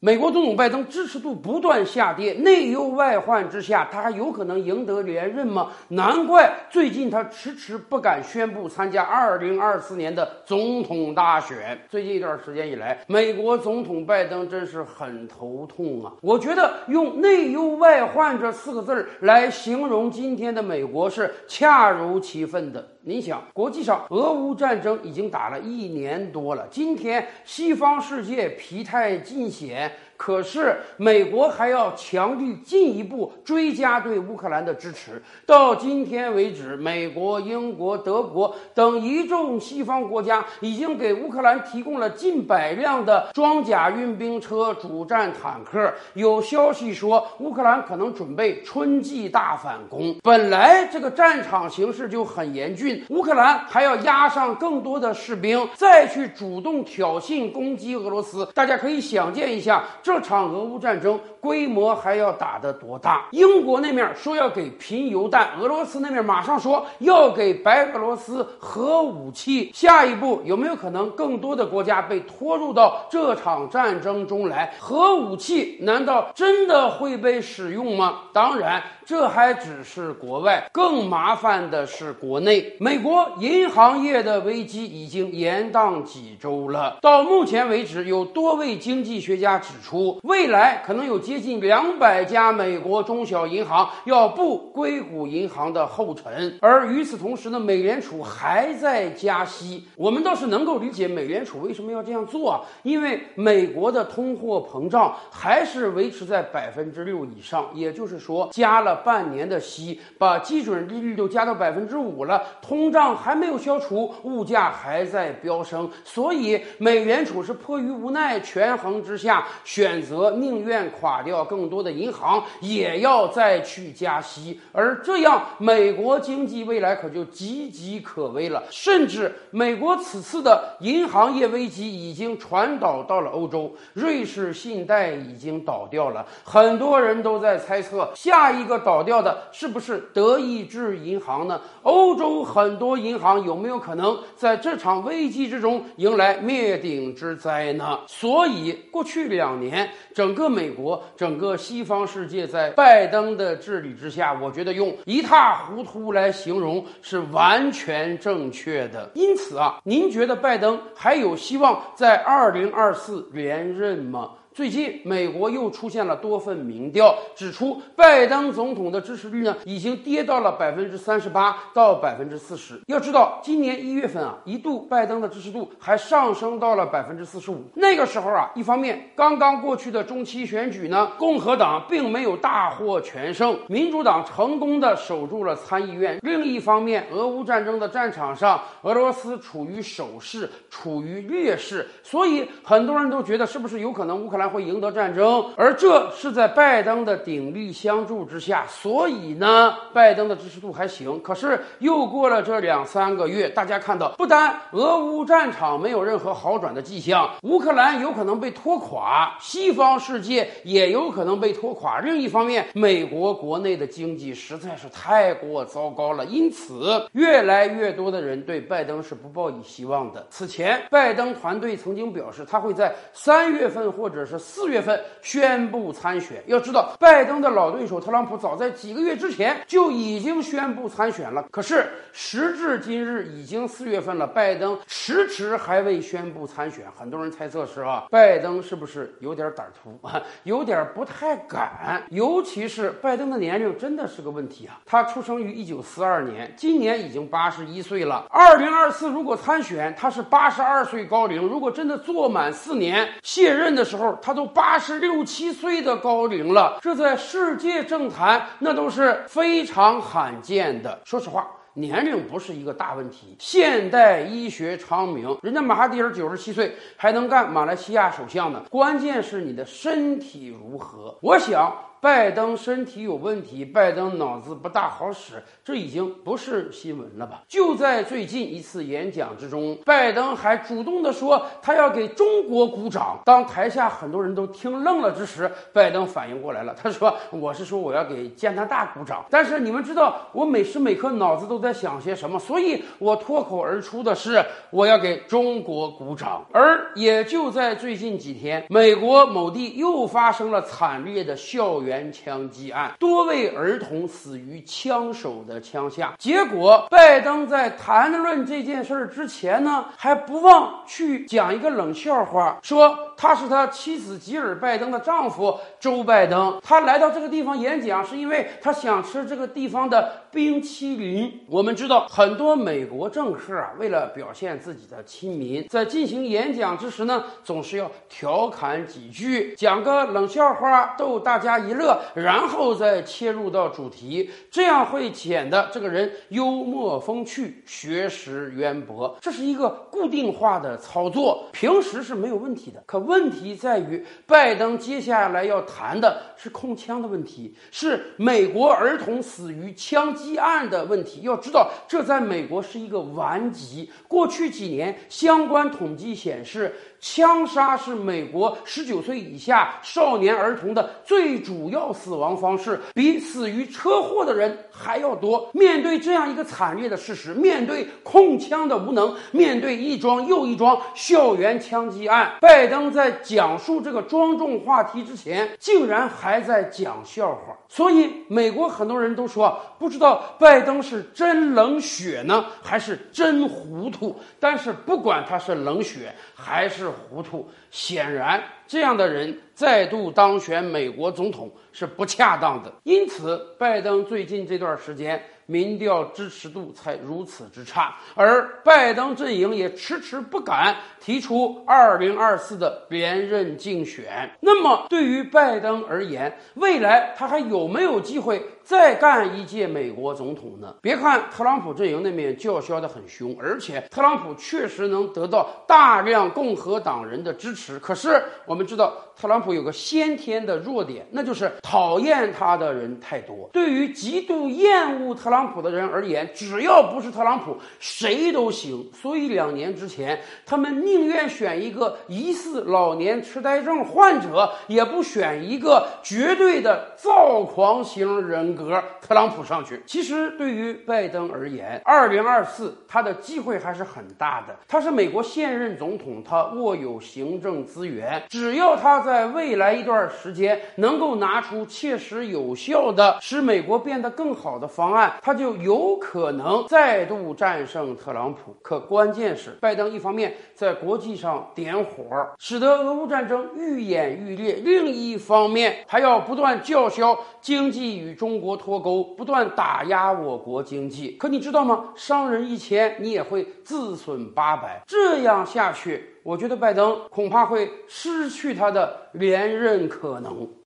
美国总统拜登支持度不断下跌，内忧外患之下，他还有可能赢得连任吗？难怪最近他迟迟不敢宣布参加二零二四年的总统大选。最近一段时间以来，美国总统拜登真是很头痛啊！我觉得用“内忧外患”这四个字儿来形容今天的美国是恰如其分的。你想，国际上俄乌战争已经打了一年多了，今天西方世界疲态尽显。there 可是美国还要强力进一步追加对乌克兰的支持。到今天为止，美国、英国、德国等一众西方国家已经给乌克兰提供了近百辆的装甲运兵车、主战坦克。有消息说，乌克兰可能准备春季大反攻。本来这个战场形势就很严峻，乌克兰还要压上更多的士兵，再去主动挑衅攻击俄罗斯。大家可以想见一下。这场俄乌战争规模还要打得多大？英国那面说要给贫油弹，俄罗斯那面马上说要给白俄罗斯核武器。下一步有没有可能更多的国家被拖入到这场战争中来？核武器难道真的会被使用吗？当然，这还只是国外，更麻烦的是国内。美国银行业的危机已经延宕几周了，到目前为止，有多位经济学家指出。未来可能有接近两百家美国中小银行要步硅谷银行的后尘，而与此同时呢，美联储还在加息。我们倒是能够理解美联储为什么要这样做啊，因为美国的通货膨胀还是维持在百分之六以上，也就是说加了半年的息，把基准利率都加到百分之五了，通胀还没有消除，物价还在飙升，所以美联储是迫于无奈，权衡之下选。选择宁愿垮掉更多的银行，也要再去加息，而这样美国经济未来可就岌岌可危了。甚至美国此次的银行业危机已经传导到了欧洲，瑞士信贷已经倒掉了，很多人都在猜测下一个倒掉的是不是德意志银行呢？欧洲很多银行有没有可能在这场危机之中迎来灭顶之灾呢？所以过去两年。整个美国，整个西方世界，在拜登的治理之下，我觉得用一塌糊涂来形容是完全正确的。因此啊，您觉得拜登还有希望在二零二四连任吗？最近，美国又出现了多份民调，指出拜登总统的支持率呢，已经跌到了百分之三十八到百分之四十。要知道，今年一月份啊，一度拜登的支持度还上升到了百分之四十五。那个时候啊，一方面刚刚过去的中期选举呢，共和党并没有大获全胜，民主党成功的守住了参议院；另一方面，俄乌战争的战场上，俄罗斯处于守势，处于劣势，所以很多人都觉得，是不是有可能乌克兰？会赢得战争，而这是在拜登的鼎力相助之下，所以呢，拜登的支持度还行。可是又过了这两三个月，大家看到，不单俄乌战场没有任何好转的迹象，乌克兰有可能被拖垮，西方世界也有可能被拖垮。另一方面，美国国内的经济实在是太过糟糕了，因此越来越多的人对拜登是不抱以希望的。此前，拜登团队曾经表示，他会在三月份或者是四月份宣布参选。要知道，拜登的老对手特朗普早在几个月之前就已经宣布参选了。可是时至今日，已经四月份了，拜登迟迟还未宣布参选。很多人猜测是啊，拜登是不是有点胆粗啊，有点不太敢？尤其是拜登的年龄真的是个问题啊。他出生于一九四二年，今年已经八十一岁了。二零二四如果参选，他是八十二岁高龄。如果真的坐满四年卸任的时候，他他都八十六七岁的高龄了，这在世界政坛那都是非常罕见的。说实话。年龄不是一个大问题。现代医学昌明，人家马哈蒂尔九十七岁还能干马来西亚首相呢。关键是你的身体如何。我想拜登身体有问题，拜登脑子不大好使，这已经不是新闻了吧？就在最近一次演讲之中，拜登还主动的说他要给中国鼓掌。当台下很多人都听愣了之时，拜登反应过来了，他说：“我是说我要给加拿大鼓掌。”但是你们知道我每时每刻脑子都在想些什么，所以我脱口而出的是我要给中国鼓掌。而也就在最近几天，美国某地又发生了惨烈的校园原枪击案，多位儿童死于枪手的枪下。结果，拜登在谈论这件事儿之前呢，还不忘去讲一个冷笑话，说他是他妻子吉尔拜登的丈夫周拜登。他来到这个地方演讲，是因为他想吃这个地方的冰淇淋。我们知道，很多美国政客啊，为了表现自己的亲民，在进行演讲之时呢，总是要调侃几句，讲个冷笑话逗大家一热，然后再切入到主题，这样会显得这个人幽默风趣、学识渊博。这是一个固定化的操作，平时是没有问题的。可问题在于，拜登接下来要谈的是控枪的问题，是美国儿童死于枪击案的问题。要知道，这在美国是一个顽疾。过去几年，相关统计显示。枪杀是美国十九岁以下少年儿童的最主要死亡方式，比死于车祸的人还要多。面对这样一个惨烈的事实，面对控枪的无能，面对一桩又一桩校园枪击案，拜登在讲述这个庄重话题之前，竟然还在讲笑话。所以，美国很多人都说，不知道拜登是真冷血呢，还是真糊涂。但是，不管他是冷血还是糊涂，显然这样的人再度当选美国总统是不恰当的。因此，拜登最近这段时间。民调支持度才如此之差，而拜登阵营也迟迟不敢提出二零二四的连任竞选。那么，对于拜登而言，未来他还有没有机会再干一届美国总统呢？别看特朗普阵营那面叫嚣的很凶，而且特朗普确实能得到大量共和党人的支持，可是我们知道特朗普有个先天的弱点，那就是讨厌他的人太多。对于极度厌恶特朗，特特朗普的人而言，只要不是特朗普，谁都行。所以两年之前，他们宁愿选一个疑似老年痴呆症患者，也不选一个绝对的躁狂型人格特朗普上去。其实对于拜登而言，二零二四他的机会还是很大的。他是美国现任总统，他握有行政资源，只要他在未来一段时间能够拿出切实有效的使美国变得更好的方案。他就有可能再度战胜特朗普。可关键是，拜登一方面在国际上点火，使得俄乌战争愈演愈烈；另一方面，还要不断叫嚣经济与中国脱钩，不断打压我国经济。可你知道吗？伤人一千，你也会自损八百。这样下去，我觉得拜登恐怕会失去他的连任可能。